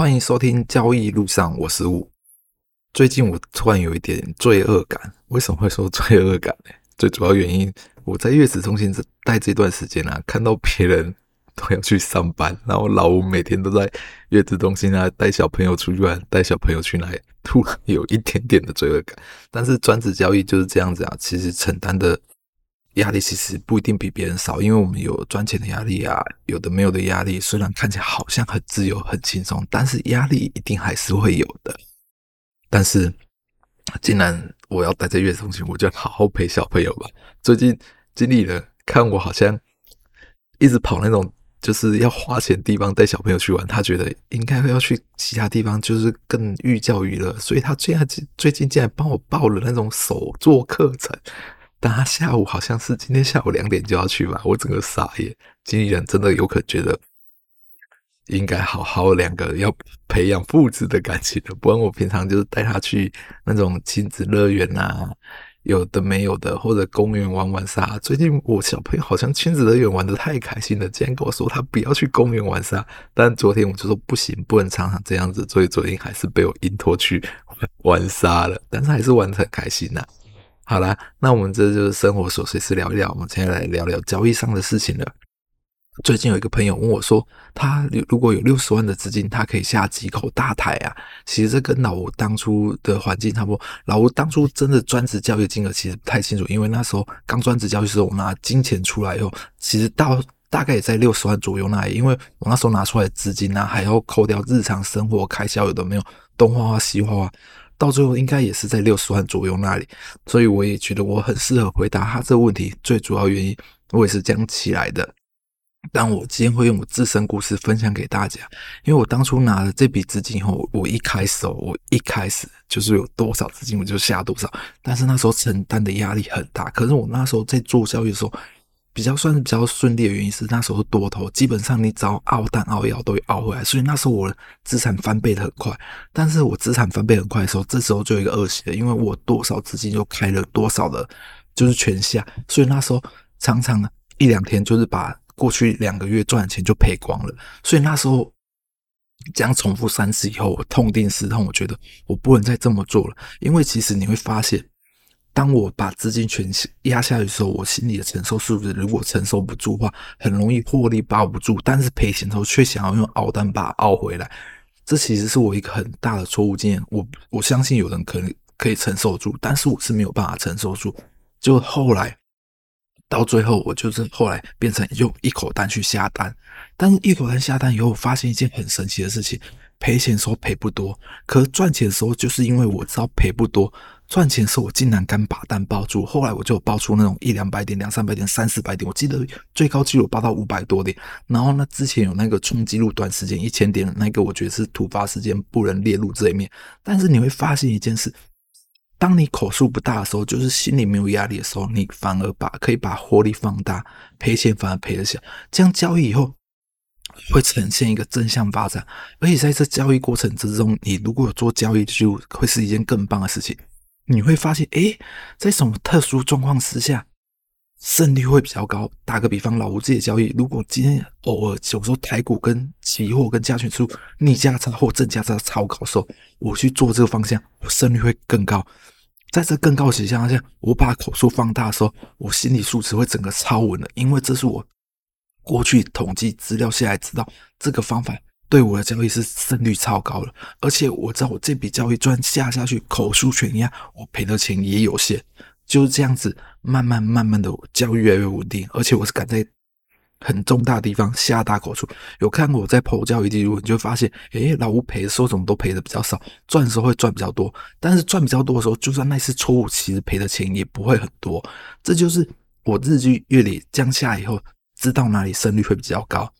欢迎收听交易路上，我是五。最近我突然有一点罪恶感，为什么会说罪恶感呢？最主要原因，我在月子中心这待这段时间啊，看到别人都要去上班，然后老吴每天都在月子中心啊带小朋友出去玩，带小朋友去哪里，突然有一点点的罪恶感。但是专职交易就是这样子啊，其实承担的。压力其实不一定比别人少，因为我们有赚钱的压力啊，有的没有的压力。虽然看起来好像很自由、很轻松，但是压力一定还是会有的。但是，既然我要待在月子中心，我就好好陪小朋友吧。最近经理人看我好像一直跑那种就是要花钱地方带小朋友去玩，他觉得应该要去其他地方，就是更寓教于乐，所以他最近最近竟然帮我报了那种手作课程。但他下午好像是今天下午两点就要去吧，我整个傻眼。经理人真的有可能觉得应该好好两个要培养父子的感情的，不然我平常就是带他去那种亲子乐园啊，有的没有的，或者公园玩玩沙。最近我小朋友好像亲子乐园玩的太开心了，竟然跟我说他不要去公园玩沙。但昨天我就说不行，不能常常这样子，所以昨天还是被我硬拖去玩沙了，但是还是玩的很开心呐、好啦，那我们这就是生活琐碎事聊一聊。我们现在来聊聊交易上的事情了。最近有一个朋友问我说，他如果有六十万的资金，他可以下几口大台啊？其实这跟老吴当初的环境差不多。老吴当初真的专职交易金额其实不太清楚，因为那时候刚专职交易的时候，我拿金钱出来以后，其实到大概也在六十万左右那里。因为我那时候拿出来的资金呢、啊，还要扣掉日常生活开销，有的没有，东花花西花花。到最后应该也是在六十万左右那里，所以我也觉得我很适合回答他这个问题。最主要原因我也是这样起来的，但我今天会用我自身故事分享给大家。因为我当初拿了这笔资金以后，我一开始哦，我一开始就是有多少资金我就下多少，但是那时候承担的压力很大。可是我那时候在做交易的时候，比较算是比较顺利的原因是那时候多头，基本上你只要凹单凹腰都会熬回来，所以那时候我资产翻倍的很快。但是我资产翻倍很快的时候，这时候就有一个恶习了，因为我多少资金就开了多少的，就是全下，所以那时候常常一两天就是把过去两个月赚的钱就赔光了。所以那时候这样重复三次以后，我痛定思痛，我觉得我不能再这么做了，因为其实你会发现。当我把资金全压下去的时候，我心里的承受数值如果承受不住的话，很容易获利抱不住，但是赔钱的时候却想要用凹单把它凹回来，这其实是我一个很大的错误经验。我我相信有人可能可以承受住，但是我是没有办法承受住。就后来到最后，我就是后来变成用一口单去下单，但是一口单下单以后，我发现一件很神奇的事情：赔钱的时候赔不多，可赚钱的时候，就是因为我知道赔不多。赚钱时我竟然敢把单抱住，后来我就抱出那种一两百点、两三百点、三四百点，我记得最高纪录抱到五百多点。然后呢，之前有那个冲击录短时间一千点的那个，我觉得是突发事件，不能列入这一面。但是你会发现一件事，当你口数不大的时候，就是心里没有压力的时候，你反而把可以把获利放大，赔钱反而赔得小。这样交易以后会呈现一个正向发展，而且在这交易过程之中，你如果有做交易，就会是一件更棒的事情。你会发现，诶，在什么特殊状况之下，胜率会比较高。打个比方，老吴自己的交易，如果今天偶尔有时候台股跟期货跟加权指数逆价差或正价差超高的时候，我去做这个方向，我胜率会更高。在这更高的情况下，我把口数放大的时候，我心理素质会整个超稳的，因为这是我过去统计资料下来知道这个方法。对我的交易是胜率超高了，而且我知道我这笔交易赚下下去，口数全压，我赔的钱也有限，就是这样子，慢慢慢慢的交易越来越稳定，而且我是敢在很重大的地方下大口出。有看过我在 PO 交易记录，你就发现，诶，老吴赔的时候怎么都赔的比较少，赚的时候会赚比较多，但是赚比较多的时候，就算那次错误，其实赔的钱也不会很多。这就是我日积月累降下以后，知道哪里胜率会比较高。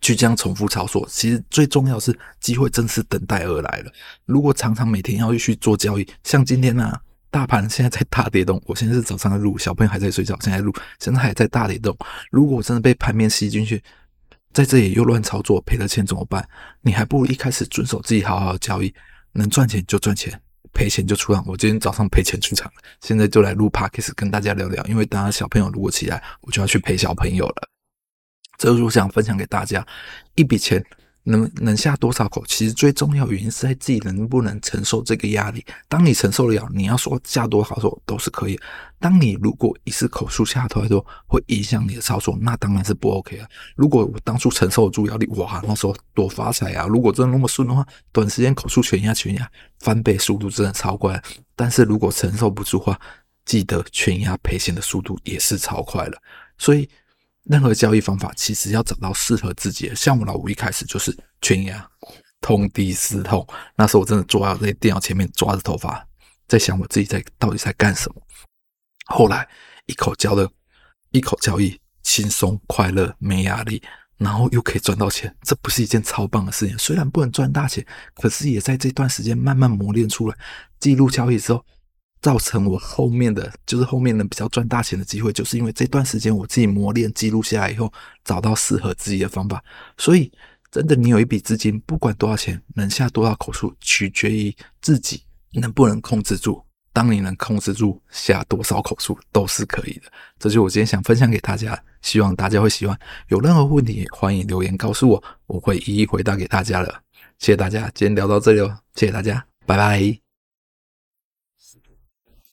去这样重复操作，其实最重要是机会正是等待而来了。如果常常每天要去做交易，像今天呢、啊，大盘现在在大跌动，我现在是早上在录，小朋友还在睡觉，现在录，现在还在大跌动。如果我真的被盘面吸进去，在这里又乱操作，赔了钱怎么办？你还不如一开始遵守自己好好的交易，能赚钱就赚钱，赔钱就出场。我今天早上赔钱出场了，现在就来录 Podcast 跟大家聊聊，因为等下小朋友如果起来，我就要去陪小朋友了。这就是我想分享给大家，一笔钱能能下多少口，其实最重要原因是在自己能不能承受这个压力。当你承受得了，你要说下多少口都是可以。当你如果一次口数下太多，会影响你的操作，那当然是不 OK 了。如果我当初承受住压力，哇，那时候多发财啊！如果真的那么顺的话，短时间口数全压全压，翻倍速度真的超快。但是如果承受不住的话，记得全压赔钱的速度也是超快了。所以。任何交易方法其实要找到适合自己的。像我老吴一开始就是全压，痛定思痛。那时候我真的坐在电脑前面抓着头发，在想我自己在到底在干什么。后来一口交的，一口交易轻松快乐，没压力，然后又可以赚到钱，这不是一件超棒的事情？虽然不能赚大钱，可是也在这段时间慢慢磨练出来。记录交易之后。造成我后面的就是后面能比较赚大钱的机会，就是因为这段时间我自己磨练记录下来以后，找到适合自己的方法。所以，真的，你有一笔资金，不管多少钱，能下多少口数，取决于自己能不能控制住。当你能控制住，下多少口数都是可以的。这就是我今天想分享给大家，希望大家会喜欢。有任何问题，欢迎留言告诉我，我会一一回答给大家的。谢谢大家，今天聊到这里哦，谢谢大家，拜拜。